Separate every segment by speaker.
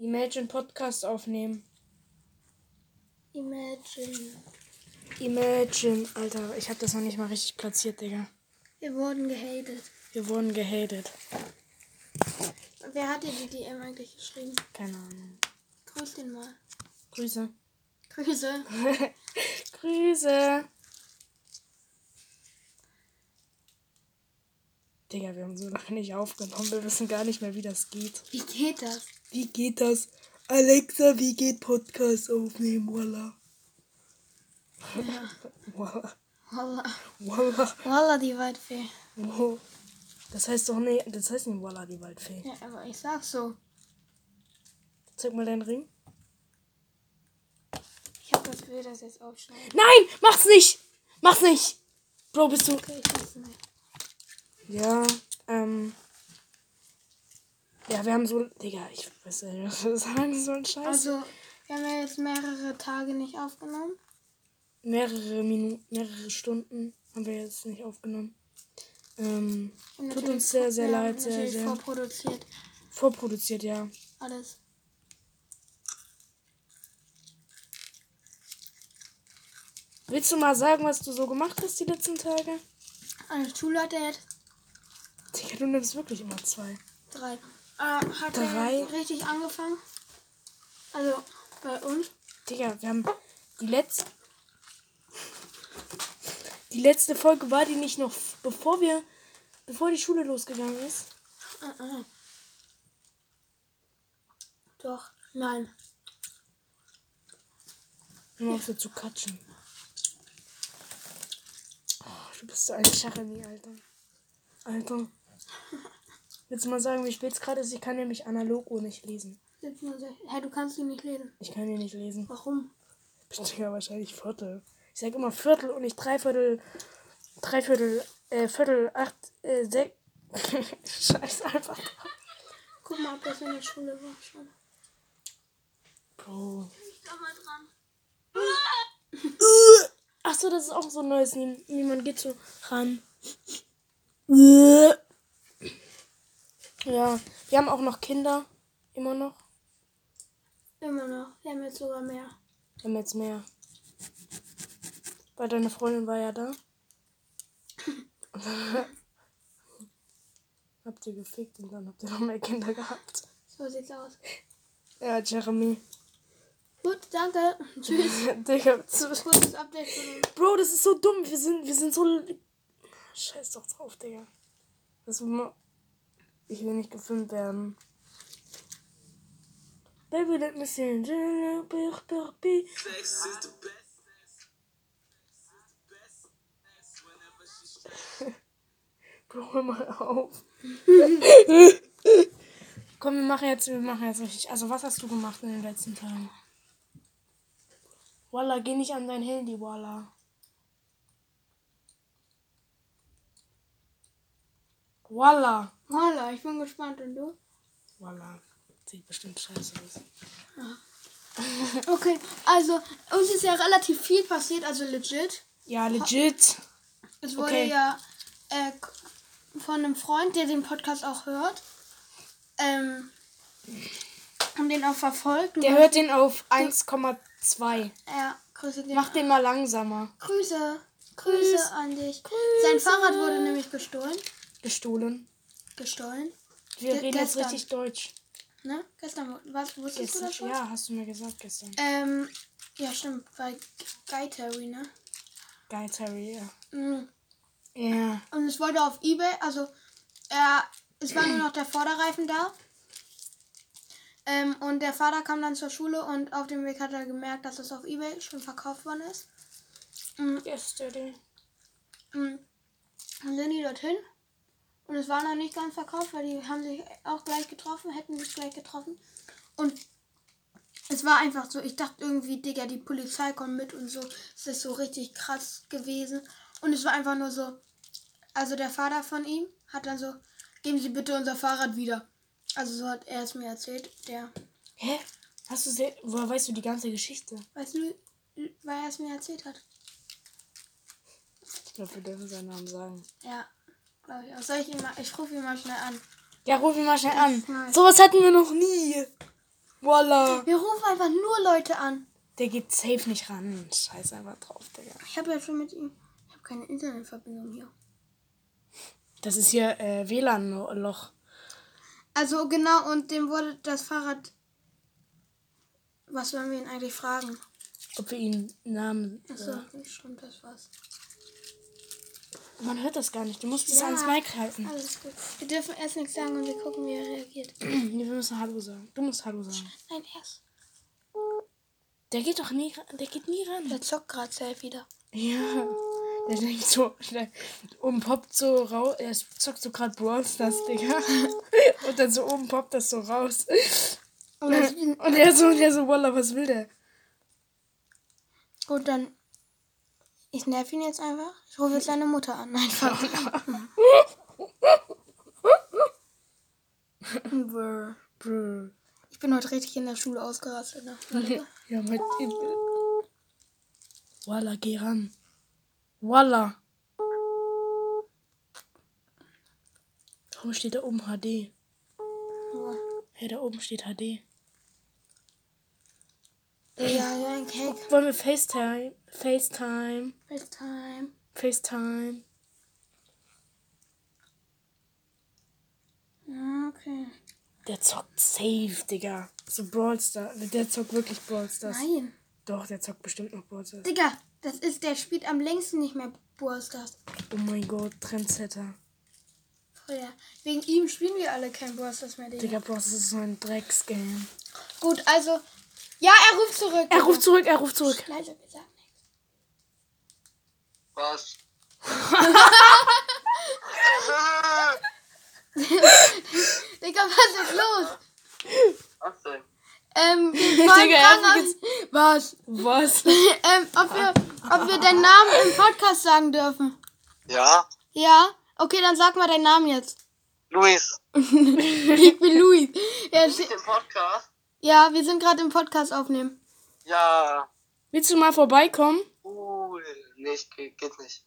Speaker 1: Imagine Podcast aufnehmen.
Speaker 2: Imagine.
Speaker 1: Imagine, Alter, ich habe das noch nicht mal richtig platziert, Digga.
Speaker 2: Wir wurden gehatet.
Speaker 1: Wir wurden gehatet.
Speaker 2: Wer hat dir die DM eigentlich geschrieben?
Speaker 1: Keine Ahnung.
Speaker 2: Grüß den mal.
Speaker 1: Grüße.
Speaker 2: Grüße.
Speaker 1: Grüße. Digga, wir haben so lange nicht aufgenommen. Wir wissen gar nicht mehr, wie das geht.
Speaker 2: Wie geht das?
Speaker 1: Wie geht das? Alexa, wie geht Podcast aufnehmen? Voila.
Speaker 2: Ja.
Speaker 1: Voila. Voila.
Speaker 2: Wallah, die Waldfee.
Speaker 1: Wow. Das heißt doch nicht, das heißt nicht Voila, die Waldfee.
Speaker 2: Ja, aber ich sag so.
Speaker 1: Zeig mal deinen Ring.
Speaker 2: Ich hab das will das jetzt aufschneiden.
Speaker 1: Nein, mach's nicht. Mach's nicht. Bro, bist du...
Speaker 2: Okay, ich weiß nicht.
Speaker 1: Ja, ähm... Ja, wir haben so... Digga, ich weiß nicht, was wir sagen sollen. Scheiße.
Speaker 2: Also, wir haben ja jetzt mehrere Tage nicht aufgenommen.
Speaker 1: mehrere Minuten, mehrere Stunden haben wir jetzt nicht aufgenommen. Ähm, Tut uns sehr, sehr
Speaker 2: ja,
Speaker 1: leid, sehr, sehr.
Speaker 2: vorproduziert.
Speaker 1: vorproduziert, ja.
Speaker 2: Alles.
Speaker 1: Willst du mal sagen, was du so gemacht hast die letzten Tage?
Speaker 2: Eine Schulleiter
Speaker 1: Digga, du nimmst wirklich immer zwei.
Speaker 2: drei. Äh, hat
Speaker 1: Drei?
Speaker 2: er richtig angefangen? Also, bei uns?
Speaker 1: Digga, wir haben die letzte. Die letzte Folge war die nicht noch bevor wir. Bevor die Schule losgegangen ist.
Speaker 2: Äh, äh. Doch, nein.
Speaker 1: Nur auf so zu katschen. Oh, du bist so ein Charami, Alter. Alter. Willst du mal sagen, wie spät es gerade ist? Ich kann nämlich analog oh nicht lesen.
Speaker 2: 17, Hä, du kannst ihn nicht lesen.
Speaker 1: Ich kann hier nicht lesen.
Speaker 2: Warum?
Speaker 1: Ich bin ja wahrscheinlich Viertel. Ich sag immer Viertel und nicht Dreiviertel. Dreiviertel, äh, Viertel, acht, äh, sechs. Scheiß einfach.
Speaker 2: Guck mal, ob das in der Schule war schon.
Speaker 1: Bro.
Speaker 2: Ich da mal dran.
Speaker 1: Achso, das ist auch so ein neues. Niemand geht so ran. Ja, wir haben auch noch Kinder. Immer noch.
Speaker 2: Immer noch. Wir haben jetzt sogar mehr.
Speaker 1: Wir haben jetzt mehr. Weil deine Freundin war ja da. habt ihr gefickt und dann habt ihr noch mehr Kinder gehabt.
Speaker 2: So sieht's aus.
Speaker 1: Ja, Jeremy.
Speaker 2: Gut, danke. Tschüss.
Speaker 1: Digga,
Speaker 2: Kurzes Update von.
Speaker 1: Bro, das ist so dumm. Wir sind, wir sind so. Scheiß doch drauf, Digga. Das ma- ich will nicht gefilmt werden. Baby, let me sing.
Speaker 3: Sex is the best.
Speaker 1: Bro, hör mal auf. Komm, wir machen jetzt, wir machen jetzt richtig. Also, was hast du gemacht in den letzten Tagen? Walla, geh nicht an dein Handy, Walla. Walla.
Speaker 2: Holla, ich bin gespannt. Und du?
Speaker 1: Walla. Sieht bestimmt scheiße aus.
Speaker 2: Okay, also uns ist ja relativ viel passiert, also legit.
Speaker 1: Ja, legit.
Speaker 2: Es wurde
Speaker 1: Okay.
Speaker 2: ja äh, von einem Freund, der den Podcast auch hört, ähm, und den auch verfolgt.
Speaker 1: Der hört den auf 1,2.
Speaker 2: Ja, Grüße gehen.
Speaker 1: Mach den mal langsamer.
Speaker 2: Grüße. Grüße an dich. Sein Fahrrad wurde nämlich gestohlen.
Speaker 1: Gestohlen.
Speaker 2: Gestohlen.
Speaker 1: Wir
Speaker 2: Ge-
Speaker 1: reden jetzt
Speaker 2: gestern.
Speaker 1: richtig Deutsch.
Speaker 2: Ne? Gestern, was wusstest du das
Speaker 1: Gestern,
Speaker 2: schon?
Speaker 1: ja, hast du mir gesagt gestern.
Speaker 2: Ähm, ja, stimmt, bei Guy Terry, ne?
Speaker 1: Geil, Terry, ja.
Speaker 2: Mhm.
Speaker 1: Ja.
Speaker 2: Und es wurde auf Ebay, also er, es war nur noch der Vorderreifen da. Ähm, und der Vater kam dann zur Schule und auf dem Weg hat er gemerkt, dass es auf Ebay schon verkauft worden ist. Mhm.
Speaker 1: Yesterday.
Speaker 2: Mhm. Dann sind die dorthin. Und es war noch nicht ganz verkauft, weil die haben sich auch gleich getroffen, hätten sich gleich getroffen. Und es war einfach so, ich dachte irgendwie, Digga, die Polizei kommt mit und so. Es ist so richtig krass gewesen. Und es war einfach nur so, also der Vater von ihm hat dann so, geben Sie bitte unser Fahrrad wieder. Also so hat er es mir erzählt. Der,
Speaker 1: Hä? Hast du sehr, woher weißt du die ganze Geschichte?
Speaker 2: weißt du, weil er es mir erzählt hat.
Speaker 1: Ich glaube, wir dürfen seinen Namen sagen.
Speaker 2: Ja, glaube ich auch. Soll ich ihn mal, ich rufe ihn mal schnell an.
Speaker 1: Ja, ruf ihn mal schnell an.
Speaker 2: Nice.
Speaker 1: Sowas hatten wir noch nie. Voila.
Speaker 2: Wir rufen einfach nur Leute an.
Speaker 1: Der geht safe nicht ran. Scheiß einfach drauf, Digga.
Speaker 2: Ich habe ja schon mit ihm. Ich habe keine Internetverbindung hier.
Speaker 1: Das ist hier äh, WLAN-Loch.
Speaker 2: Also genau, und dem wurde das Fahrrad. Was sollen wir ihn eigentlich fragen?
Speaker 1: Ob wir ihn Namen.
Speaker 2: Achso,
Speaker 1: Äh,
Speaker 2: stimmt, das war's.
Speaker 1: Man hört das gar nicht. Du musst es
Speaker 2: Ja.
Speaker 1: ans Mic halten.
Speaker 2: Alles gut. Wir dürfen erst nichts sagen und wir gucken, wie er reagiert.
Speaker 1: Nee, wir müssen Hallo sagen. Du musst Hallo sagen.
Speaker 2: Nein, erst.
Speaker 1: Der geht doch nie ran. Der geht nie ran.
Speaker 2: Der zockt gerade safe wieder.
Speaker 1: Ja. Der denkt so, der oben poppt so raus. Er zockt so gerade Brawl Stars, Digga. Und dann so oben poppt das so raus.
Speaker 2: Und das,
Speaker 1: Und er so, der so, Walla, was will der?
Speaker 2: gut, dann. Ich nerv ihn jetzt einfach. Ich rufe jetzt seine Mutter an. Einfach. Brr.
Speaker 1: Brr.
Speaker 2: ich bin heute richtig in der Schule ausgerastet. Ne?
Speaker 1: Ja, mit Walla, geh ran. Walla. Warum steht da oben HD? Ja, da oben steht HD.
Speaker 2: Ja, ja, ein Cake.
Speaker 1: Wollen wir FaceTime? FaceTime.
Speaker 2: FaceTime.
Speaker 1: FaceTime.
Speaker 2: Ja, Okay.
Speaker 1: Der zockt safe, Digga. So Brawl Stars. Der zockt wirklich Brawl Stars.
Speaker 2: Nein.
Speaker 1: Doch, der zockt bestimmt noch Brawl Stars.
Speaker 2: Digga, das ist, der spielt am längsten nicht mehr Brawl Stars.
Speaker 1: Oh mein Gott, Trendsetter.
Speaker 2: Oh ja. Wegen ihm spielen wir alle kein Brawl Stars mehr, Digga.
Speaker 1: Digga, Brawl Stars ist so ein Drecksgame.
Speaker 2: Gut, also. Ja, er ruft zurück.
Speaker 1: Er ruft zurück, er ruft zurück.
Speaker 2: Leise, sagen nichts.
Speaker 3: Was?
Speaker 2: Digga, was ist los?
Speaker 3: Was denn?
Speaker 2: Ähm, wir wollen
Speaker 1: Digga,
Speaker 2: fragen, ob, was?
Speaker 1: Was?
Speaker 2: ähm, ob wir, ob wir deinen Namen im Podcast sagen dürfen.
Speaker 3: Ja?
Speaker 2: Ja? Okay, dann sag mal deinen Namen jetzt.
Speaker 3: Luis,
Speaker 2: Ich bin Luis. Ja, sch-
Speaker 3: im Podcast?
Speaker 2: Ja wir sind gerade im Podcast aufnehmen.
Speaker 3: Ja.
Speaker 1: Willst du mal vorbeikommen?
Speaker 3: Cool. Nee, ich, geht, geht nicht.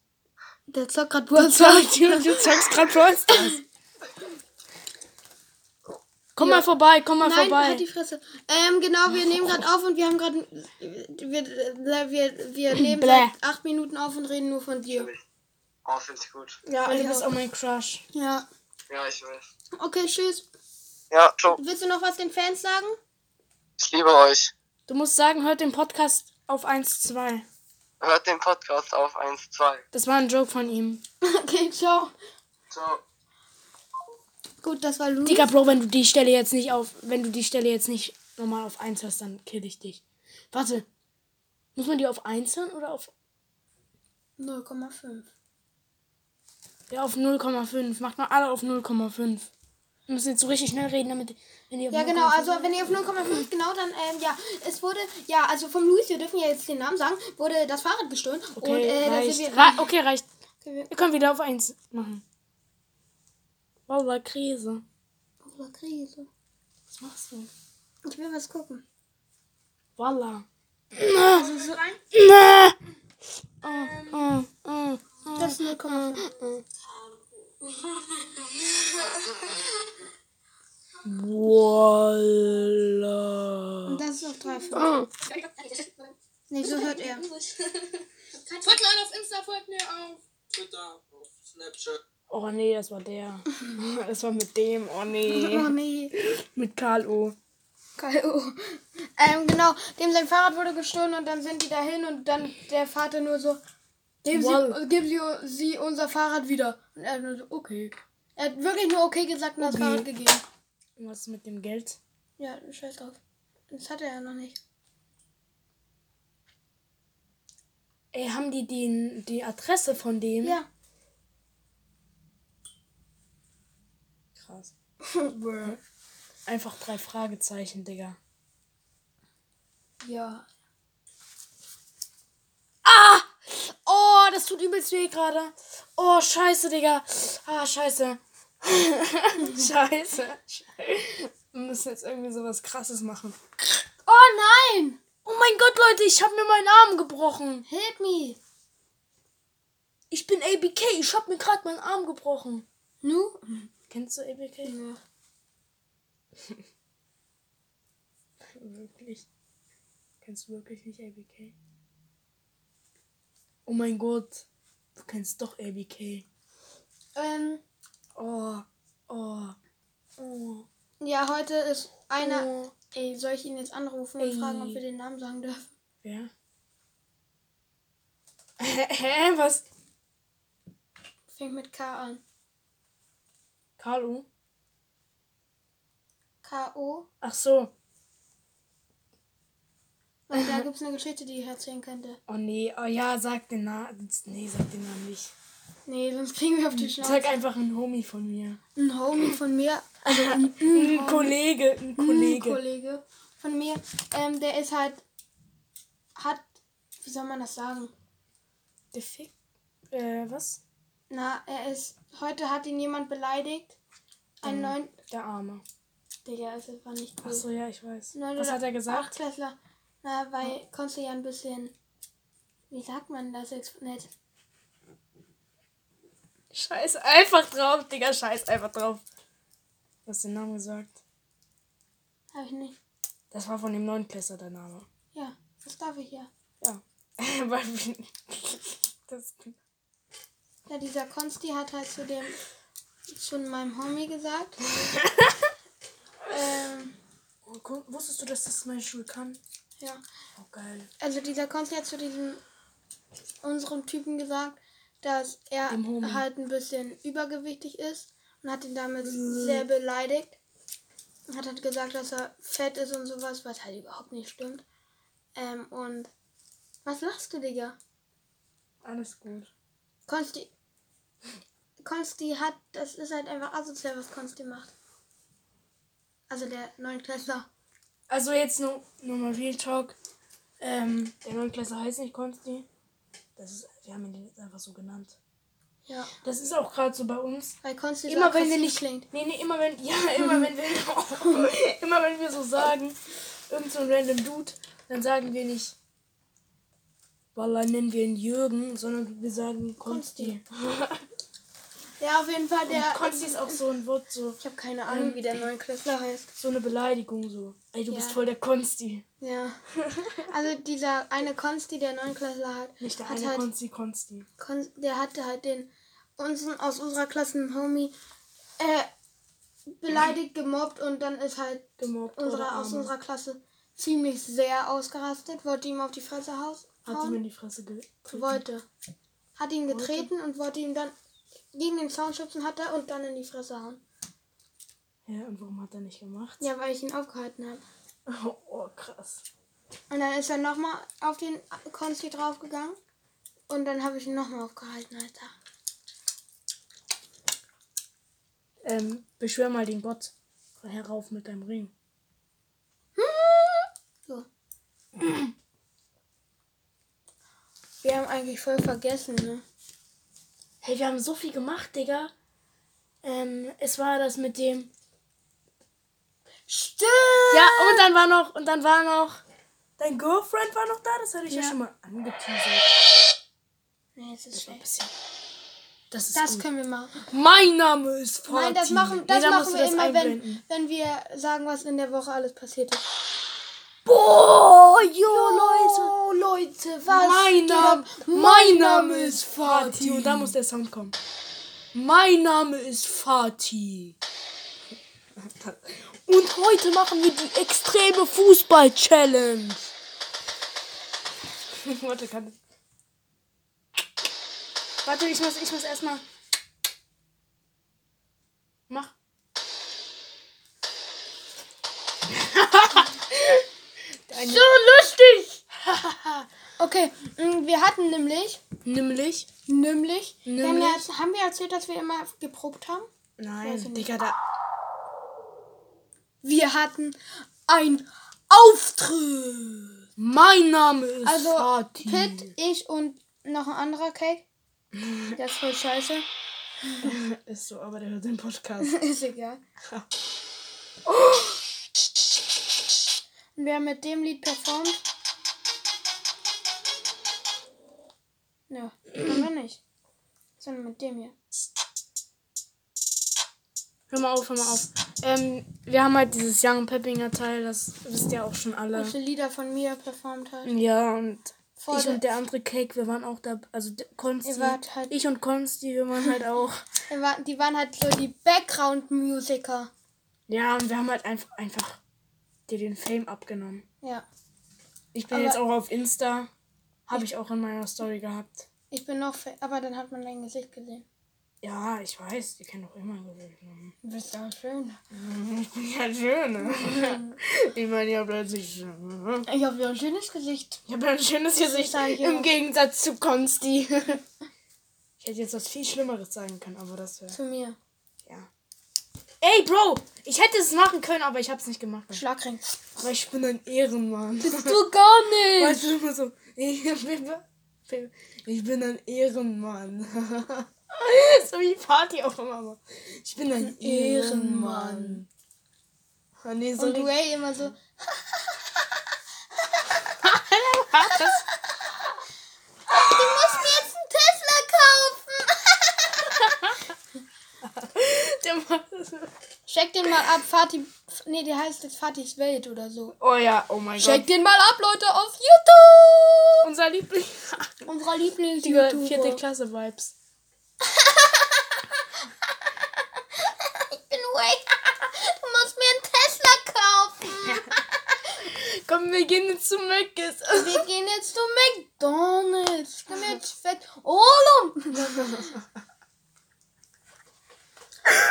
Speaker 2: Der zockt gerade Brawl Stars.
Speaker 1: Du, du zockst gerade Brawl Stars. Komm mal vorbei, komm mal
Speaker 2: Nein,
Speaker 1: vorbei.
Speaker 2: halt die Fresse. Ähm, genau, wir nehmen gerade auf und wir haben gerade. Wir, wir, wir nehmen
Speaker 1: Bläh.
Speaker 2: seit acht Minuten auf und reden nur von dir.
Speaker 3: Oh, finde ich gut.
Speaker 2: Ja,
Speaker 1: Weil du
Speaker 2: ich
Speaker 1: bist
Speaker 2: auch.
Speaker 1: auch mein Crush.
Speaker 2: ja.
Speaker 3: Ja, ich weiß.
Speaker 2: Okay, tschüss.
Speaker 3: Ja, ciao.
Speaker 2: Willst du noch was den Fans sagen?
Speaker 3: Ich liebe euch.
Speaker 1: Du musst sagen, hört den Podcast auf 1, 2.
Speaker 3: Hört den Podcast auf 1, 2.
Speaker 1: Das war ein Joke von ihm.
Speaker 2: Okay, ciao.
Speaker 3: Ciao.
Speaker 2: Gut, das war Luis.
Speaker 1: Digga, Bro, wenn du die Stelle jetzt nicht auf, wenn du die Stelle jetzt nicht normal auf 1 hast, dann kill ich dich. Warte. Muss man die auf 1 hören oder auf,
Speaker 2: 0,5.
Speaker 1: ja, auf 0,5? Macht mal alle auf 0,5. Wir müssen jetzt so richtig schnell reden, damit, wenn auf
Speaker 2: Ja, genau,
Speaker 1: 0,5
Speaker 2: also wenn ihr auf 0,5 genau, dann, ähm, ja, es wurde, ja, also vom Luis, wir dürfen ja jetzt den Namen sagen, wurde das Fahrrad gestohlen.
Speaker 1: Okay,
Speaker 2: und, äh, da
Speaker 1: reicht.
Speaker 2: sind wir.
Speaker 1: Ra okay, reicht.
Speaker 2: Wir
Speaker 1: können wieder auf 1 machen. Wallah, Krise.
Speaker 2: oh, Krise.
Speaker 1: Was machst du?
Speaker 2: Ich will was gucken.
Speaker 1: Wallah.
Speaker 2: Also so,
Speaker 1: Oh, oh, oh.
Speaker 2: das ist 0,5.
Speaker 1: Wallah.
Speaker 2: Und das ist auf 3,5. Nee, so hört er.
Speaker 4: Folgt mir auf Insta, folgt mir auf Twitter, auf Snapchat.
Speaker 1: Oh nee, das war der. Das war mit dem. Oh nee.
Speaker 2: Oh nee.
Speaker 1: Mit Karl O.
Speaker 2: K.O. Ähm, genau, dem sein Fahrrad wurde gestohlen und dann sind die dahin und dann der Vater nur so, geben, sie, geben sie, sie unser Fahrrad wieder. Und er nur so, okay. Er hat wirklich nur okay gesagt und das
Speaker 1: Okay.
Speaker 2: Fahrrad gegeben.
Speaker 1: Und Was ist mit dem Geld?
Speaker 2: Ja, scheiß drauf. Das hat er ja noch nicht.
Speaker 1: Ey, haben die die, die Adresse von dem?
Speaker 2: Ja.
Speaker 1: Krass. Einfach drei Fragezeichen, Digga.
Speaker 2: ja.
Speaker 1: Oh, das tut übelst weh gerade. Oh, scheiße, Digga. Ah, scheiße. scheiße. Wir müssen jetzt irgendwie sowas krasses machen.
Speaker 2: Oh nein!
Speaker 1: Oh mein Gott, Leute, ich habe mir meinen Arm gebrochen.
Speaker 2: Help me!
Speaker 1: Ich bin ABK, ich habe mir gerade meinen Arm gebrochen.
Speaker 2: Nu?
Speaker 1: Kennst du ABK?
Speaker 2: Ja.
Speaker 1: Wirklich? Kennst du wirklich nicht ABK? Oh mein Gott. Du kennst doch ABK.
Speaker 2: Ähm,
Speaker 1: Oh. Oh. Oh.
Speaker 2: ja, heute ist einer.
Speaker 1: Oh.
Speaker 2: Ey, soll ich ihn jetzt anrufen und
Speaker 1: Ey.
Speaker 2: fragen, ob wir den Namen sagen dürfen?
Speaker 1: Wer? Hä? Was?
Speaker 2: Fängt mit K an.
Speaker 1: Carlo?
Speaker 2: K-O.
Speaker 1: Ach so.
Speaker 2: Und da gibt es eine Geschichte, die ich erzählen könnte.
Speaker 1: Oh nee. Oh ja, sag den Namen. Nee, sag den Namen nicht.
Speaker 2: Nee, sonst kriegen wir auf die
Speaker 1: Sag
Speaker 2: Schnauze.
Speaker 1: einfach ein Homie von mir.
Speaker 2: Ein Homie von mir, also ein,
Speaker 1: Ein Kollege. Ein
Speaker 2: ein
Speaker 1: Kollege.
Speaker 2: Kollege von mir, ähm, der ist halt, hat, wie soll man das sagen?
Speaker 1: Fick. Äh, was?
Speaker 2: Na, er ist, heute hat ihn jemand beleidigt. Ein neun,
Speaker 1: Der Arme.
Speaker 2: Digga, das war nicht cool.
Speaker 1: Ach so, ja, ich weiß.
Speaker 2: Neun
Speaker 1: Was hat er gesagt?
Speaker 2: Achtklässler. Na, weil konntest du ja ein bisschen, wie sagt man das jetzt nicht?
Speaker 1: Scheiß einfach drauf, Digga. Scheiß einfach drauf. Du hast den Namen gesagt.
Speaker 2: Hab ich nicht.
Speaker 1: Das war von dem Neunklässler der Name.
Speaker 2: Ja, das darf ich ja.
Speaker 1: Ja. Das
Speaker 2: Ja, dieser Konsti hat halt zu dem, zu meinem Homie gesagt. ähm,
Speaker 1: oh, wusstest du, dass das meine Schule kann?
Speaker 2: Ja.
Speaker 1: Oh, geil.
Speaker 2: Also dieser Konsti hat zu diesem, unserem Typen gesagt, dass er halt ein bisschen übergewichtig ist und hat ihn damit sehr beleidigt. Und hat halt gesagt, dass er fett ist und sowas, was halt überhaupt nicht stimmt. Ähm, und was lachst du, Digga?
Speaker 1: Alles gut.
Speaker 2: Konsti. Konsti hat, das ist halt einfach asozial, was Konsti macht. Also der Neunklässler.
Speaker 1: Also jetzt nur, nur mal Real Talk. Ähm, der Neunklässler heißt nicht Konsti. Das ist, wir haben ihn jetzt einfach so genannt.
Speaker 2: Ja.
Speaker 1: Das ist auch gerade so bei uns.
Speaker 2: Weil Konsti
Speaker 1: Immer wenn wir nicht
Speaker 2: klingt.
Speaker 1: Nee, nee, immer wenn ja, immer wenn wir immer wenn wir so sagen, irgend so ein random Dude, dann sagen wir nicht Wallah nennen wir ihn Jürgen, sondern wir sagen Konsti.
Speaker 2: Ja, auf jeden Fall der.
Speaker 1: Konsti ist auch so ein Wort so
Speaker 2: Ich habe keine Ahnung, wie der Neunklässler heißt.
Speaker 1: so eine Beleidigung so. Ey, du
Speaker 2: Ja.
Speaker 1: bist voll der Konsti.
Speaker 2: Ja. Also dieser eine Konsti, der Neunklässler hat,
Speaker 1: Nicht der
Speaker 2: hat
Speaker 1: eine
Speaker 2: halt,
Speaker 1: Konsti Konsti.
Speaker 2: Kon der hatte halt den unseren aus unserer Klasse einen Homie äh, beleidigt, gemobbt und dann ist halt
Speaker 1: Gemobbt
Speaker 2: unsere, aus unserer Klasse ziemlich sehr ausgerastet, wollte ihm auf die Fresse haus
Speaker 1: Hat ihm
Speaker 2: hauen.
Speaker 1: in die Fresse getreten.
Speaker 2: Wollte. Hat ihn getreten und wollte ihn dann gegen den Zaun schubsen, hat er und dann in die Fresse hauen.
Speaker 1: Ja, und warum hat er nicht gemacht?
Speaker 2: Ja, weil ich ihn aufgehalten habe.
Speaker 1: Oh, oh krass.
Speaker 2: Und dann ist er nochmal auf den Konsti draufgegangen. Und dann habe ich ihn nochmal aufgehalten, Alter.
Speaker 1: Ähm, beschwör mal den Gott herauf mit deinem Ring.
Speaker 2: So. Wir haben eigentlich voll vergessen, ne?
Speaker 1: Hey, wir haben so viel gemacht, Digga. Ähm, es war das mit dem.
Speaker 2: Stimmt!
Speaker 1: Ja, und dann war noch, und dann war noch. Dein Girlfriend war noch da, das hatte ich ja,
Speaker 2: Ja.
Speaker 1: schon mal angeteasert.
Speaker 2: Nee, das ist
Speaker 1: war ein
Speaker 2: schlecht.
Speaker 1: bisschen. Das ist
Speaker 2: Das
Speaker 1: gut.
Speaker 2: können wir machen.
Speaker 1: Mein Name ist Fatih.
Speaker 2: Nein, das machen, das
Speaker 1: Nee,
Speaker 2: machen wir
Speaker 1: das
Speaker 2: immer, wenn, wenn wir sagen, was in der Woche alles passiert ist.
Speaker 1: Boah, jo,
Speaker 2: Oh, Leute, was?
Speaker 1: Mein Name, mein Name ist Fatih. Und da muss der Sound kommen. Mein Name ist Fatih. Und heute machen wir die extreme Fußball-Challenge. Warte, kann ich. Warte, ich muss, ich muss erstmal. Deine,
Speaker 2: So lustig! okay, mm, wir hatten nämlich,
Speaker 1: nämlich.
Speaker 2: nämlich, Wir haben,
Speaker 1: Nämlich?
Speaker 2: haben wir erzählt, dass wir immer geprobt haben?
Speaker 1: Nein. Digga, da.
Speaker 2: Wir hatten ein Auftritt.
Speaker 1: Mein Name ist
Speaker 2: Also,
Speaker 1: Fatih.
Speaker 2: Pitt, ich und noch ein anderer Cake. Der ist voll scheiße.
Speaker 1: Ist so, aber der hört den Podcast.
Speaker 2: ist egal. Und wir haben mit dem Lied performt. Ja, haben wir nicht. Sondern mit dem hier.
Speaker 1: Hör mal auf, hör mal auf. Ähm, wir haben halt dieses Young Peppinger Teil, das wisst ihr auch schon alle.
Speaker 2: Welche Lieder von mir performt hat.
Speaker 1: Ja, und
Speaker 2: Vor
Speaker 1: ich und der andere Cake, wir waren auch da. Also Konsti.
Speaker 2: Halt-
Speaker 1: Ich und Konsti, wir waren halt auch.
Speaker 2: Die waren, die waren halt so die Background-Musiker.
Speaker 1: Ja, und wir haben halt einfach, einfach dir den Fame abgenommen.
Speaker 2: Ja.
Speaker 1: Ich bin
Speaker 2: Aber-
Speaker 1: jetzt auch auf Insta. Habe ich auch in meiner Story gehabt.
Speaker 2: Ich bin noch, aber dann hat man dein Gesicht gesehen.
Speaker 1: Ja, ich weiß, die kennen doch immer Gesicht.
Speaker 2: Du bist ja schön.
Speaker 1: Ich bin ja schön. ne? ich meine ja plötzlich. ne?
Speaker 2: Ich habe ja ein schönes Gesicht.
Speaker 1: Ich habe ja ein schönes Gesicht
Speaker 2: sag ich
Speaker 1: im. Gegensatz zu Konsti. ich hätte jetzt was viel Schlimmeres sagen können, aber das wäre.
Speaker 2: Zu mir.
Speaker 1: Ey, Bro, ich hätte es machen können, aber ich habe es nicht gemacht.
Speaker 2: Schlagring.
Speaker 1: Aber ich bin ein Ehrenmann.
Speaker 2: Du gar nicht.
Speaker 1: Weißt du immer so, ich bin, ich bin ein Ehrenmann. so wie Party auch immer. macht. Ich bin ein Ehrenmann. Ah, nee, so
Speaker 2: Und du ey immer so. Du musst mir jetzt einen Tesla kaufen.
Speaker 1: Der macht das.
Speaker 2: Check den mal ab, Fatih. Nee, der heißt jetzt Fatihs Welt oder so.
Speaker 1: Oh ja, oh mein
Speaker 2: Check
Speaker 1: Gott.
Speaker 2: den mal ab, Leute, auf YouTube.
Speaker 1: Unser Liebling.
Speaker 2: Unserer
Speaker 1: Digga, vierte. Klasse Vibes.
Speaker 2: Ich bin way. Du musst mir einen Tesla kaufen.
Speaker 1: Komm, wir gehen jetzt zu Meckes.
Speaker 2: Wir gehen jetzt zu McDonalds. Bin jetzt fett. Oh,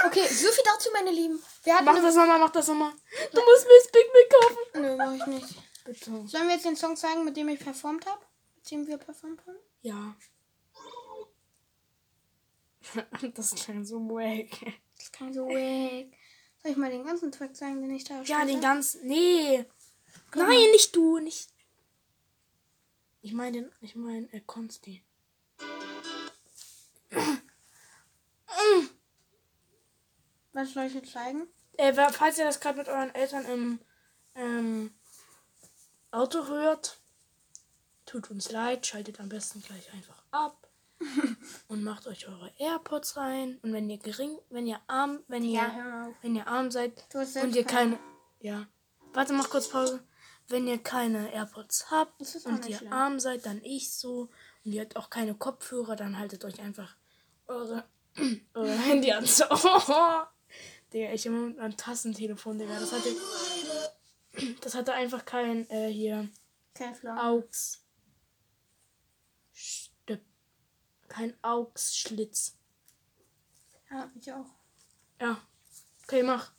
Speaker 2: Okay, so viel dazu, meine Lieben. Wir hatten
Speaker 1: Mach das nochmal, mach das nochmal. Du musst mir das Big Mac kaufen.
Speaker 2: Nö, mach ich nicht.
Speaker 1: Bitte.
Speaker 2: Sollen wir jetzt den Song zeigen, mit dem ich performt habe? Mit dem wir performt haben?
Speaker 1: Ja. Das klang so wack.
Speaker 2: Das klang so wack. Soll ich mal den ganzen Track zeigen, den ich da
Speaker 1: Ja,
Speaker 2: gespielt
Speaker 1: den ganzen. Nee. Nein, nicht du, nicht. Ich meine den, ich meine äh, Konsti.
Speaker 2: Was soll ich jetzt zeigen?
Speaker 1: Äh, falls ihr das gerade mit euren Eltern im ähm, Auto hört, tut uns leid, schaltet am besten gleich einfach ab und macht euch eure AirPods rein. Und wenn ihr gering, wenn ihr arm, wenn ihr,
Speaker 2: Ja,
Speaker 1: wenn ihr arm seid und ihr
Speaker 2: keine.
Speaker 1: ja, warte, mach kurz Pause. Wenn ihr keine AirPods habt und ihr
Speaker 2: schlimm.
Speaker 1: arm seid, dann ich so und ihr habt auch keine Kopfhörer, dann haltet euch einfach eure, eure Handy ans Ohr. Digga, ich immer ein Tassentelefon, Digga. Das hatte. Das hatte einfach kein äh, hier
Speaker 2: Kevlar.
Speaker 1: Augs. Stück. Kein Augsschlitz.
Speaker 2: Ja, ich auch.
Speaker 1: Ja. Okay, mach.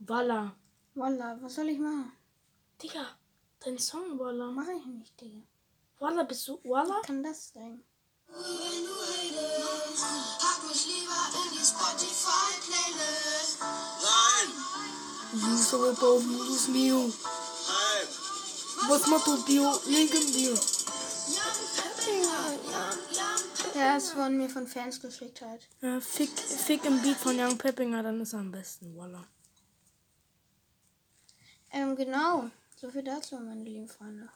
Speaker 1: Walla.
Speaker 2: Walla, was soll ich machen?
Speaker 1: Digga, dein Song, Walla.
Speaker 2: Mach ich nicht, Digga.
Speaker 1: Walla, bist du Walla?
Speaker 2: Kann das sein?
Speaker 5: Nein!
Speaker 1: User above use Mio.
Speaker 5: Nein!
Speaker 1: Was macht du Bio? Link im Bio.
Speaker 2: Ja, es wurde mir von Fans geschickt halt.
Speaker 1: Ja, fick, fick im Beat von Young Peppinger, dann ist er am besten, Walla.
Speaker 2: Ähm, genau. So viel dazu, meine lieben Freunde.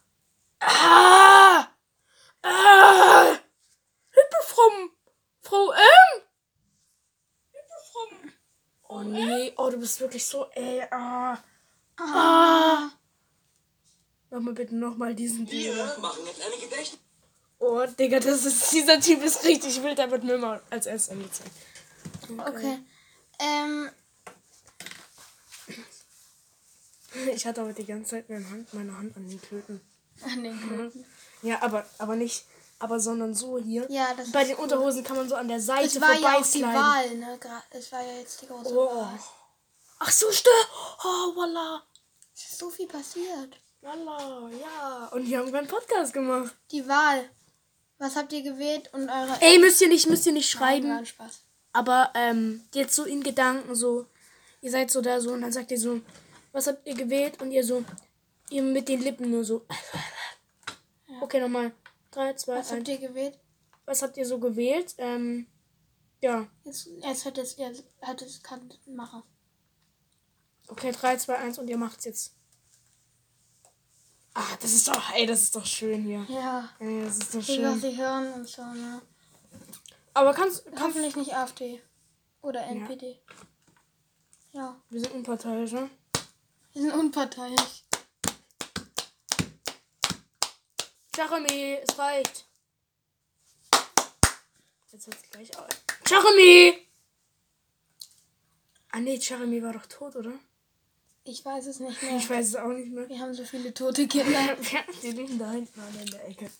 Speaker 1: Ah! Ah! Hilfe from Frau M! Hilfe from. Oh nee, oh du bist wirklich so, ey, ah. Ah! Mach mal bitte nochmal diesen Deal.
Speaker 5: machen eine kleine Gedächtnis.
Speaker 1: Oh, Digga, das ist, dieser Typ ist richtig wild, der wird mir mal als erstes angezeigt.
Speaker 2: Okay. Ähm,
Speaker 1: Ich hatte aber die ganze Zeit meine Hand, meine Hand an den Klöten.
Speaker 2: an den Klöten.
Speaker 1: Ja, aber, aber nicht, aber sondern so hier.
Speaker 2: Ja, das
Speaker 1: Bei den
Speaker 2: gut.
Speaker 1: Unterhosen kann man so an der Seite
Speaker 2: Es war ja auch die. Wahl, ne? Es war ja jetzt die große
Speaker 1: Oh.
Speaker 2: Wahl.
Speaker 1: Ach so, stör. Oh, voila.
Speaker 2: Es ist so viel passiert.
Speaker 1: Voila, ja. Und wir haben einen Podcast gemacht.
Speaker 2: Die Wahl. Was habt ihr gewählt und eure...
Speaker 1: Ey, müsst ihr nicht, müsst ihr nicht
Speaker 2: Nein,
Speaker 1: schreiben.
Speaker 2: ein Spaß.
Speaker 1: Aber ähm, jetzt so in Gedanken so. Ihr seid so da so und dann sagt ihr so, was habt ihr gewählt? Und ihr so, ihr mit den Lippen nur so. Okay, nochmal. 3, 2,
Speaker 2: Was habt
Speaker 1: 1.
Speaker 2: ihr gewählt?
Speaker 1: Was habt ihr so gewählt? Ähm, ja.
Speaker 2: Jetzt, jetzt hat es, jetzt hat es kann machen.
Speaker 1: Okay, 3, 2, 1 und ihr macht's jetzt. Ah, das ist doch, ey, das ist doch schön hier.
Speaker 2: Ja.
Speaker 1: Ey, das ist doch schön.
Speaker 2: sie hören und so, ne?
Speaker 1: Aber kannst, kannst
Speaker 2: Hoffentlich nicht AfD. Oder NPD. Ja,
Speaker 1: Wir sind unparteiisch, ne?
Speaker 2: wir sind unparteiisch.
Speaker 1: Jeremy, es reicht. Jetzt wird's gleich aus. Jeremy! Ah nee, Jeremy war doch tot, oder?
Speaker 2: Ich weiß es nicht mehr.
Speaker 1: Ich weiß es auch nicht mehr.
Speaker 2: Wir haben so viele tote Kinder.
Speaker 1: Die liegen da hinten alle in der Ecke.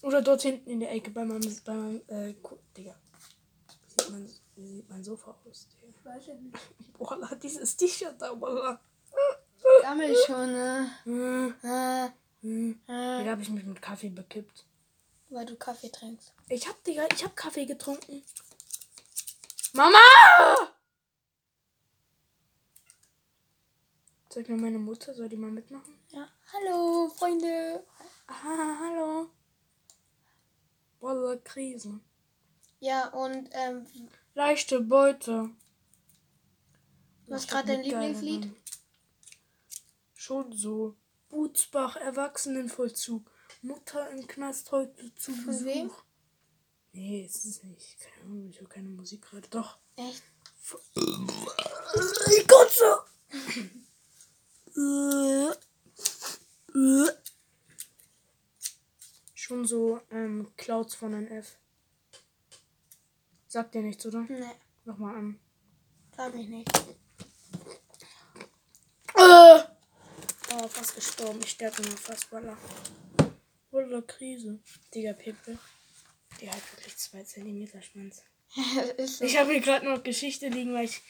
Speaker 1: Oder dort hinten in der Ecke bei meinem, bei meinem äh, Digga. Wie sieht, mein, wie sieht mein Sofa aus, Digga?
Speaker 2: Weiß ich nicht.
Speaker 1: Boah, dieses T-Shirt da, Wallah.
Speaker 2: Gammel schon, ne?
Speaker 1: Hm,
Speaker 2: Äh,
Speaker 1: hm.
Speaker 2: äh,
Speaker 1: Digga, hab ich mich mit Kaffee bekippt.
Speaker 2: weil du Kaffee trinkst.
Speaker 1: Ich hab, Digga, ich hab Kaffee getrunken. Mama! Sag mir meine Mutter, soll die mal mitmachen?
Speaker 2: Ja. Hallo, Freunde.
Speaker 1: Ah, hallo. Wallah, Krise.
Speaker 2: Ja, und ähm,
Speaker 1: Leichte Beute.
Speaker 2: was gerade dein Lieblingslied?
Speaker 1: Schon so. Butzbach, Erwachsenenvollzug. Mutter im Knast heute zu
Speaker 2: Von
Speaker 1: Besuch.
Speaker 2: wem?
Speaker 1: Nee, es ist nicht. Keine Ahnung, ich höre keine Musik gerade. Doch.
Speaker 2: Echt?
Speaker 1: Ich kotze. Schon so ähm, Clouds von NF. Sagt dir nichts, oder?
Speaker 2: Ne,
Speaker 1: Nochmal an.
Speaker 2: sag ich nicht.
Speaker 1: Äh. Oh, fast gestorben. Ich sterbe nur fast, Walla. Walla, Krise. Digga, Pepe. Der hat wirklich zwei Zentimeter Schwanz.
Speaker 2: so.
Speaker 1: Ich habe hier gerade noch Geschichte liegen, weil ich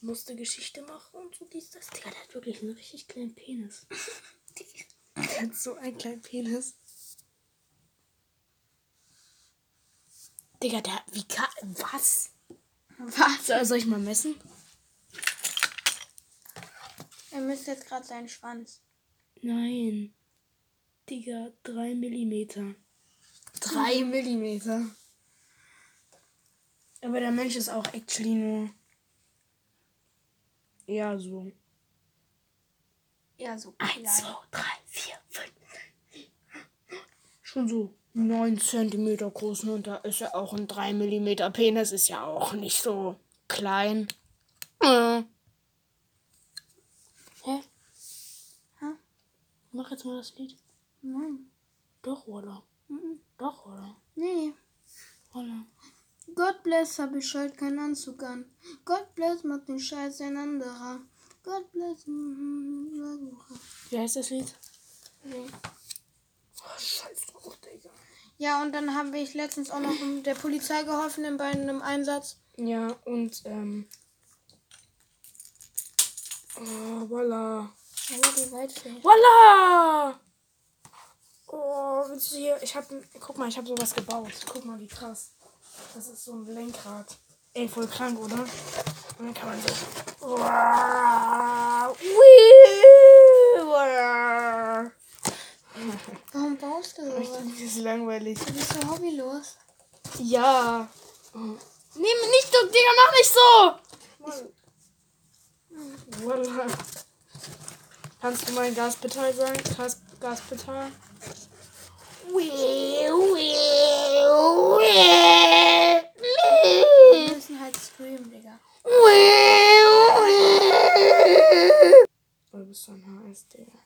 Speaker 1: musste Geschichte machen und so dies, das. Digga, der hat wirklich einen richtig kleinen Penis. Der hat so einen kleinen Penis. Digga, der hat, wie kann, was?
Speaker 2: Was?
Speaker 1: So, soll ich mal messen?
Speaker 2: Er misst jetzt gerade seinen Schwanz.
Speaker 1: Nein. Digga, 3 Millimeter. 3 Millimeter. Aber der Mensch ist auch actually nur. Ja, so.
Speaker 2: Ja, so
Speaker 1: 1,
Speaker 2: klein.
Speaker 1: 2, 3, 4, 5. Schon so 9 Zentimeter groß. ne? Und da ist ja auch ein 3 Millimeter Penis. Ist ja auch nicht so klein. Äh. Hä?
Speaker 2: Hä?
Speaker 1: Mach jetzt mal das Lied.
Speaker 2: Nein.
Speaker 1: Doch, oder?
Speaker 2: Mhm.
Speaker 1: Doch, oder?
Speaker 2: Nee.
Speaker 1: Oder?
Speaker 2: God bless, hab ich heute keinen Anzug an. God bless, macht den Scheiß ein anderer. God bless. mhm,
Speaker 1: Wie heißt das Lied?
Speaker 2: Nee.
Speaker 1: Oh, scheiß drauf, Digga.
Speaker 2: Ja, und dann habe ich letztens auch noch der Polizei geholfen in bei einem Einsatz.
Speaker 1: Ja, und, ähm. Oh, voila.
Speaker 2: Aber die Weitfläche.
Speaker 1: Voila! Oh, willst du hier. Ich hab. Guck mal, ich hab sowas gebaut. Guck mal, wie krass. Das ist so ein Lenkrad. Ey, voll krank, oder? Und dann kann man so.
Speaker 2: Warum baust du sowas?
Speaker 1: finde das langweilig.
Speaker 2: Du bist so hobbylos.
Speaker 1: Ja. Nimm nicht Digga, mach nicht so! Voila. Kannst du mein Gaspedal sagen? Gas Gaspedal?
Speaker 2: Wir müssen halt streamen, Digga.
Speaker 1: Oh, du bist so ein HS, Digga.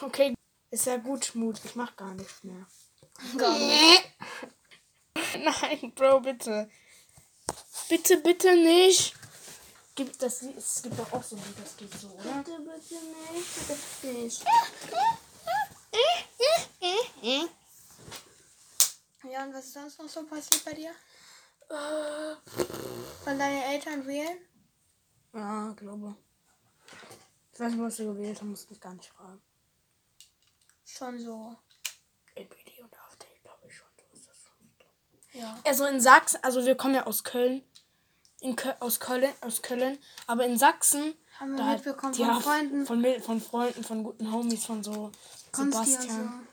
Speaker 1: Okay, ist ja gut, Schmut. Ich mach gar nichts mehr.
Speaker 2: Gar nicht.
Speaker 1: Nein, Bro, bitte. Bitte, bitte nicht. Gibt das, es gibt doch auch so ein Lied, das geht so, oder?
Speaker 2: Bitte, bitte nicht. Bitte nicht. Ja, und was ist sonst noch so passiert bei dir?
Speaker 1: Äh,
Speaker 2: Von deinen Eltern wählen?
Speaker 1: Ja, glaube. Ich weiß nicht, was sie gewählt haben, muss ich gar nicht fragen.
Speaker 2: Schon so.
Speaker 1: NPD und AfD, glaube ich schon. So ist das schon.
Speaker 2: Ja.
Speaker 1: Also in Sachsen, also wir kommen ja aus Köln. In Kö aus Köln, aus Köln. Aber in Sachsen.
Speaker 2: Haben wir mitbekommen
Speaker 1: ja,
Speaker 2: von Freunden.
Speaker 1: Von, von Freunden, von guten Homies, von so
Speaker 2: Konsti
Speaker 1: Sebastian.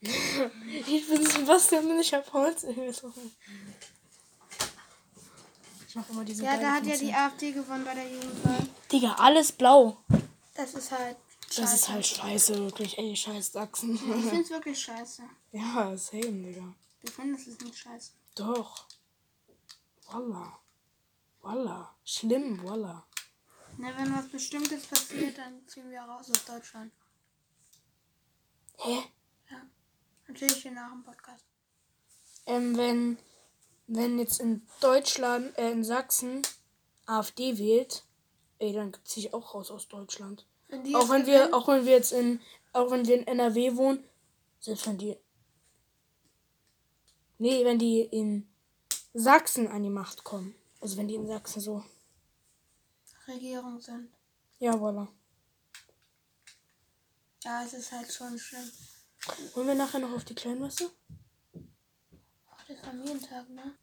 Speaker 1: Ich bin Sebastian und ich hab Holz. Ich mach immer diese.
Speaker 2: Ja, da hat ja
Speaker 1: Funktion.
Speaker 2: die AfD gewonnen bei der Jugendwahl.
Speaker 1: Digga, alles blau.
Speaker 2: Das ist halt scheiße.
Speaker 1: Das ist halt scheiße, wirklich. Ey, scheiß Sachsen.
Speaker 2: Ich finde es wirklich scheiße.
Speaker 1: ja, same, Digga.
Speaker 2: Du findest es nicht scheiße.
Speaker 1: Doch. Voila. Voila. Schlimm, voila.
Speaker 2: Na, wenn was Bestimmtes passiert, dann ziehen wir raus aus Deutschland.
Speaker 1: Hä?
Speaker 2: Natürlich hier nach dem Podcast.
Speaker 1: Ähm, wenn, wenn jetzt in Deutschland, äh, in Sachsen AfD wählt, ey, dann ziehe ich auch raus aus Deutschland.
Speaker 2: Wenn
Speaker 1: Auch wenn wir, auch wenn wir jetzt in, auch wenn wir in NRW wohnen, selbst wenn die, nee, wenn die in Sachsen an die Macht kommen. Also wenn die in Sachsen so,
Speaker 2: Regierung sind.
Speaker 1: ja, voilà.
Speaker 2: Ja, es ist halt schon schlimm.
Speaker 1: Wollen wir nachher noch auf die Kleinmasse?
Speaker 2: Ach, das ist Familientag, ne?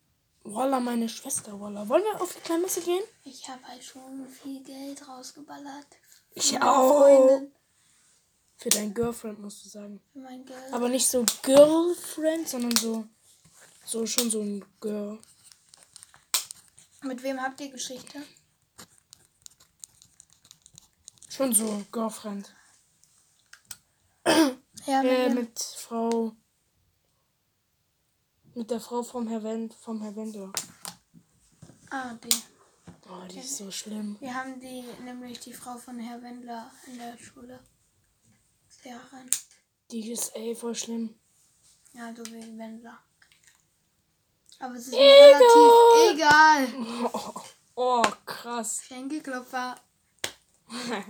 Speaker 1: Voila, meine Schwester, voila. Wollen wir auf die Kleinmasse gehen?
Speaker 2: Ich habe halt schon viel Geld rausgeballert.
Speaker 1: Ich auch.
Speaker 2: Freundin,
Speaker 1: Für dein Girlfriend, musst du sagen.
Speaker 2: Für mein Geld.
Speaker 1: Aber nicht so Girlfriend, sondern so, so schon so ein Girl.
Speaker 2: Mit wem habt ihr Geschichte?
Speaker 1: Schon so Girlfriend.
Speaker 2: Ja, mit
Speaker 1: Äh, mit Frau. Mit der Frau vom Herr Wend, vom Herr Wendler.
Speaker 2: Ah, die.
Speaker 1: Oh, die ist so schlimm.
Speaker 2: Wir haben die, nämlich die Frau von Herr Wendler in der Schule. Lehrerin.
Speaker 1: Die ist ey voll schlimm.
Speaker 2: Ja, so wie Wendler. Aber es ist mir relativ egal.
Speaker 1: Oh, oh krass.
Speaker 2: Schenkelklopfer.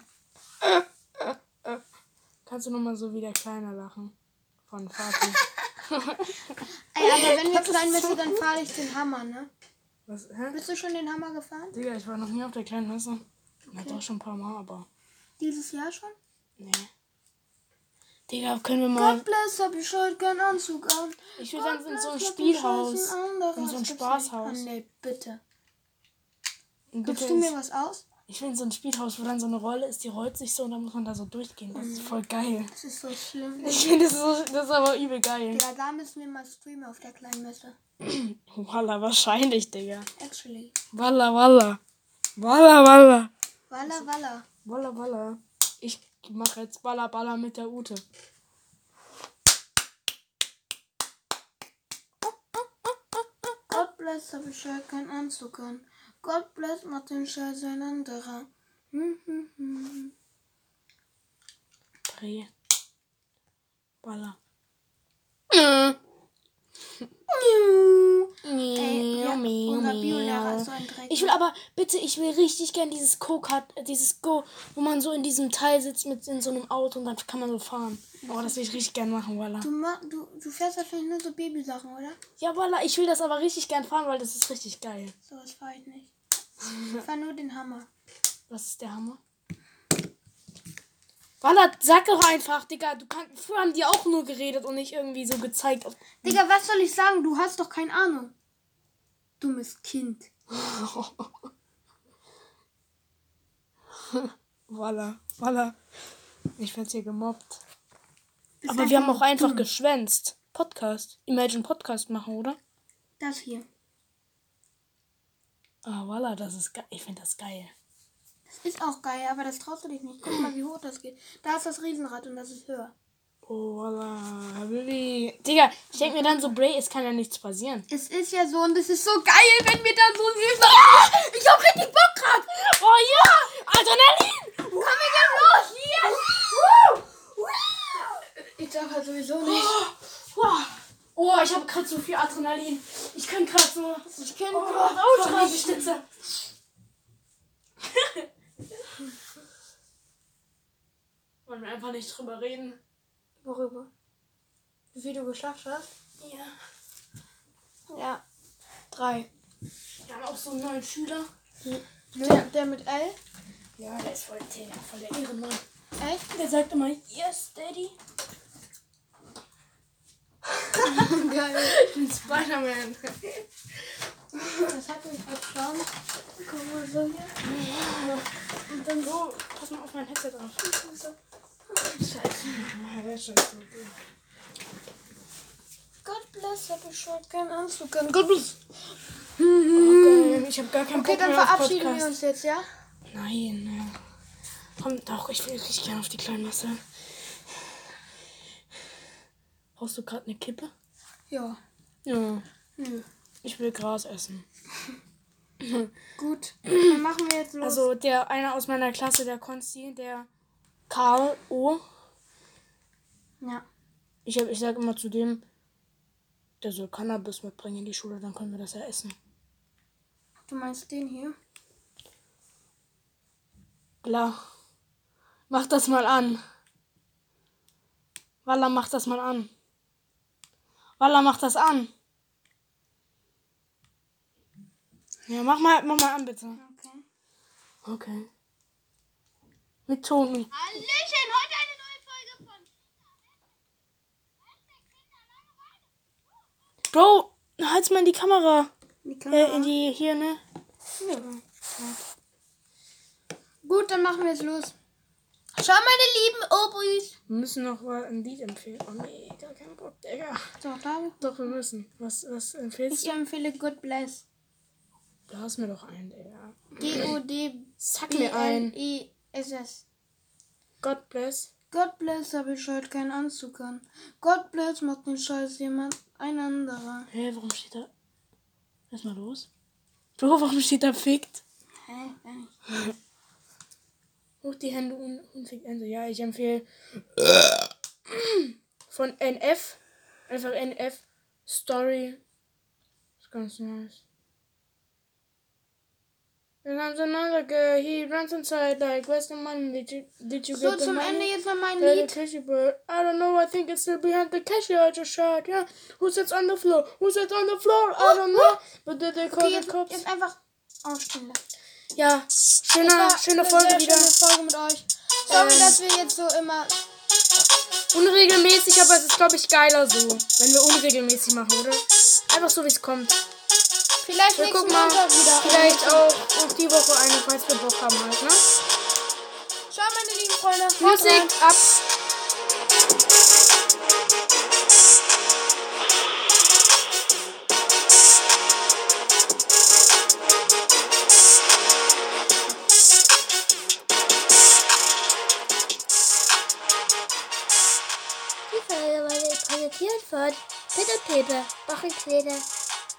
Speaker 1: Kannst du nochmal so wie der Kleine lachen? Von Vati.
Speaker 2: Ey, aber wenn wir klein müssen, dann fahre ich den Hammer, ne?
Speaker 1: Was, hä?
Speaker 2: Bist du schon den Hammer gefahren?
Speaker 1: Digga, ich war noch nie auf der kleinen Messe. Ja, doch schon ein paar Mal, aber.
Speaker 2: Dieses Jahr schon?
Speaker 1: Nee. Digga, können wir mal.
Speaker 2: God bless, hab ich heute keinen Anzug an.
Speaker 1: Ich will dann in so ein Spielhaus. In so ein. Spaßhaus.
Speaker 2: Ah, nee, bitte.
Speaker 1: Und
Speaker 2: Gibst
Speaker 1: bitte
Speaker 2: du mir was aus?
Speaker 1: Ich will in so ein Spielhaus, wo dann so eine Rolle ist, die rollt sich so und dann muss man da so durchgehen. Das ist voll geil.
Speaker 2: Das ist so schlimm.
Speaker 1: Ich finde das, so, das ist aber übel geil.
Speaker 2: Ja, da müssen wir mal streamen auf der kleinen Messe.
Speaker 1: Walla, wahrscheinlich, Digga.
Speaker 2: Actually.
Speaker 1: Walla, walla. Walla, walla.
Speaker 2: Walla, walla.
Speaker 1: Walla, walla. Ich mache jetzt Balla, Balla mit der Ute.
Speaker 2: God bless, hab ich heute keinen Anzug an. God bless, macht den Scheiß ein anderer. Hm, hm, hm.
Speaker 1: Dreh. Balla.
Speaker 2: Ey, ja, unser Biolehrer ist so ein Dreck.
Speaker 1: Ich will aber, bitte, ich will richtig gern dieses Go-Kart, äh, dieses Go, wo man so in diesem Teil sitzt mit in so einem Auto und dann kann man so fahren. Oh, das will ich richtig gern machen, Walla.
Speaker 2: Du, ma du, du fährst wahrscheinlich nur so Babysachen, oder?
Speaker 1: Ja, Walla, ich will das aber richtig gern fahren, weil das ist richtig geil.
Speaker 2: Sowas fahr ich nicht. Ich fahr nur den Hammer.
Speaker 1: Was ist der Hammer? Walla, sag doch einfach, Digga, du kannst, früher haben die auch nur geredet und nicht irgendwie so gezeigt.
Speaker 2: Digga, was soll ich sagen? Du hast doch keine Ahnung. Dummes Kind.
Speaker 1: Walla, Walla. Ich werde hier gemobbt.
Speaker 2: Bist
Speaker 1: Aber wir haben auch einfach
Speaker 2: dumm.
Speaker 1: geschwänzt. Podcast. Imagine Podcast machen, oder?
Speaker 2: Das hier.
Speaker 1: Ah, Walla, das ist geil. Ich finde das geil.
Speaker 2: Das ist auch geil, aber das traust du dich nicht. Guck mal, wie hoch das geht. Da ist das Riesenrad und das ist höher.
Speaker 1: Oh, Walla. Willi. Digga, ich denke mir dann so, Bray, es kann ja nichts passieren.
Speaker 2: Es ist ja so und es ist so geil, wenn wir da so süß. Ah, ich hab richtig Bock grad.
Speaker 1: Oh ja! Adrenalin!
Speaker 2: Komm, wir gehen los. Yes. Woo. Woo. Ich darf halt sowieso nicht.
Speaker 1: Wow. Oh, ich habe gerade so viel Adrenalin. Ich kann gerade so.
Speaker 2: Ich kann
Speaker 1: Oh,
Speaker 2: gerade
Speaker 1: Ausschreibestütze. Wollen wir einfach nicht drüber reden?
Speaker 2: Worüber? Wie viel du geschafft hast?
Speaker 1: Ja.
Speaker 2: Ja. Drei.
Speaker 1: Wir haben auch so einen neuen Schüler.
Speaker 2: Der, der mit L?
Speaker 1: Ja, der ist voll der, voll der Ehrenmann.
Speaker 2: Echt?
Speaker 1: Der sagt immer, yes, Daddy.
Speaker 2: Geil.
Speaker 1: Ich bin Spider-Man.
Speaker 2: Das hat mich verstanden. Guck mal so hier.
Speaker 1: Und dann so, pass mal auf mein Headset auf. Scheiße.
Speaker 2: God bless, hab ich schon keinen Anzug an. God bless.
Speaker 1: Okay, ich habe gar keinen
Speaker 2: Okay,
Speaker 1: Bock
Speaker 2: dann
Speaker 1: mehr auf
Speaker 2: verabschieden
Speaker 1: Podcast.
Speaker 2: wir uns jetzt, ja?
Speaker 1: Nein. ja. Komm, doch, ich will richtig gerne auf die kleine Masse. Brauchst du gerade eine Kippe?
Speaker 2: Ja.
Speaker 1: Ja.
Speaker 2: Nö.
Speaker 1: Ich will Gras essen.
Speaker 2: Gut, dann machen wir jetzt los.
Speaker 1: Also der einer aus meiner Klasse, der Konsti, der Karl O.
Speaker 2: ja.
Speaker 1: Ich, hab, ich sage immer zu dem, der soll Cannabis mitbringen in die Schule, dann können wir das ja essen.
Speaker 2: Du meinst den hier?
Speaker 1: Klar. Mach das mal an. Walla, mach das mal an. Walla, mach das an. Ja, mach mal, mach mal an, bitte.
Speaker 2: Okay.
Speaker 1: Okay. Mit Ton.
Speaker 6: Hallöchen, heute eine neue Folge von
Speaker 1: Bro, halt's mal in die Kamera.
Speaker 2: Die
Speaker 1: Äh,
Speaker 2: Kamera.
Speaker 1: in die, hier, ne?
Speaker 2: Ja. Gut, dann machen wir jetzt los. Schau, meine lieben Obris.
Speaker 1: Wir müssen noch mal ein Lied empfehlen. Oh nee, gar keinen Bock, Digga.
Speaker 2: So, da.
Speaker 1: Doch, wir müssen. Was, was empfiehlst
Speaker 2: Ich
Speaker 1: du?
Speaker 2: empfehle Good Bless.
Speaker 1: Du hast mir doch einen, Digga. Sag mir einen.
Speaker 2: G-O-D-B-L-E-S-S.
Speaker 1: God bless.
Speaker 2: God bless habe ich heute keinen Anzug an. God bless macht den Scheiß jemand, ein anderer.
Speaker 1: Hä, warum steht da... Was ist mal los? Bro, warum steht da fickt?
Speaker 2: Hä? Gar nicht.
Speaker 1: Hoch die Hände und, und fickt Ende. Ja, ich empfehle... Von NF. Einfach NF. Story. Ist ganz nice. Then comes another girl, he runs inside like, where's the money? Did you, did you
Speaker 2: So,
Speaker 1: get the
Speaker 2: zum
Speaker 1: money?
Speaker 2: Ende jetzt noch mein
Speaker 1: the
Speaker 2: Lied.
Speaker 1: cashier bird? I don't know. I think it's still behind the cashier. I just shot. Yeah. Who sits on the floor? Who sits on the floor? I don't know. But did they call
Speaker 2: Okay,
Speaker 1: the
Speaker 2: jetzt,
Speaker 1: cops?
Speaker 2: jetzt einfach aufstehen lassen.
Speaker 1: Ja. Schöne, schöne Folge wieder.
Speaker 2: Schöne Folge mit euch. Sorry,
Speaker 1: Ähm.
Speaker 2: dass wir jetzt so immer.
Speaker 1: Unregelmäßig, aber es ist, glaube ich, geiler so. Wenn wir unregelmäßig machen, oder? Einfach so, wie es kommt.
Speaker 2: Vielleicht
Speaker 1: Wir gucken mal.
Speaker 2: Wieder.
Speaker 1: Vielleicht auch auf die Woche eine, falls wir Bock haben halt, ne?
Speaker 2: Ciao, meine lieben Freunde.
Speaker 1: Musik ab.
Speaker 6: Die Folge wurde präsentiert von Peter Peter, Wochenkleider.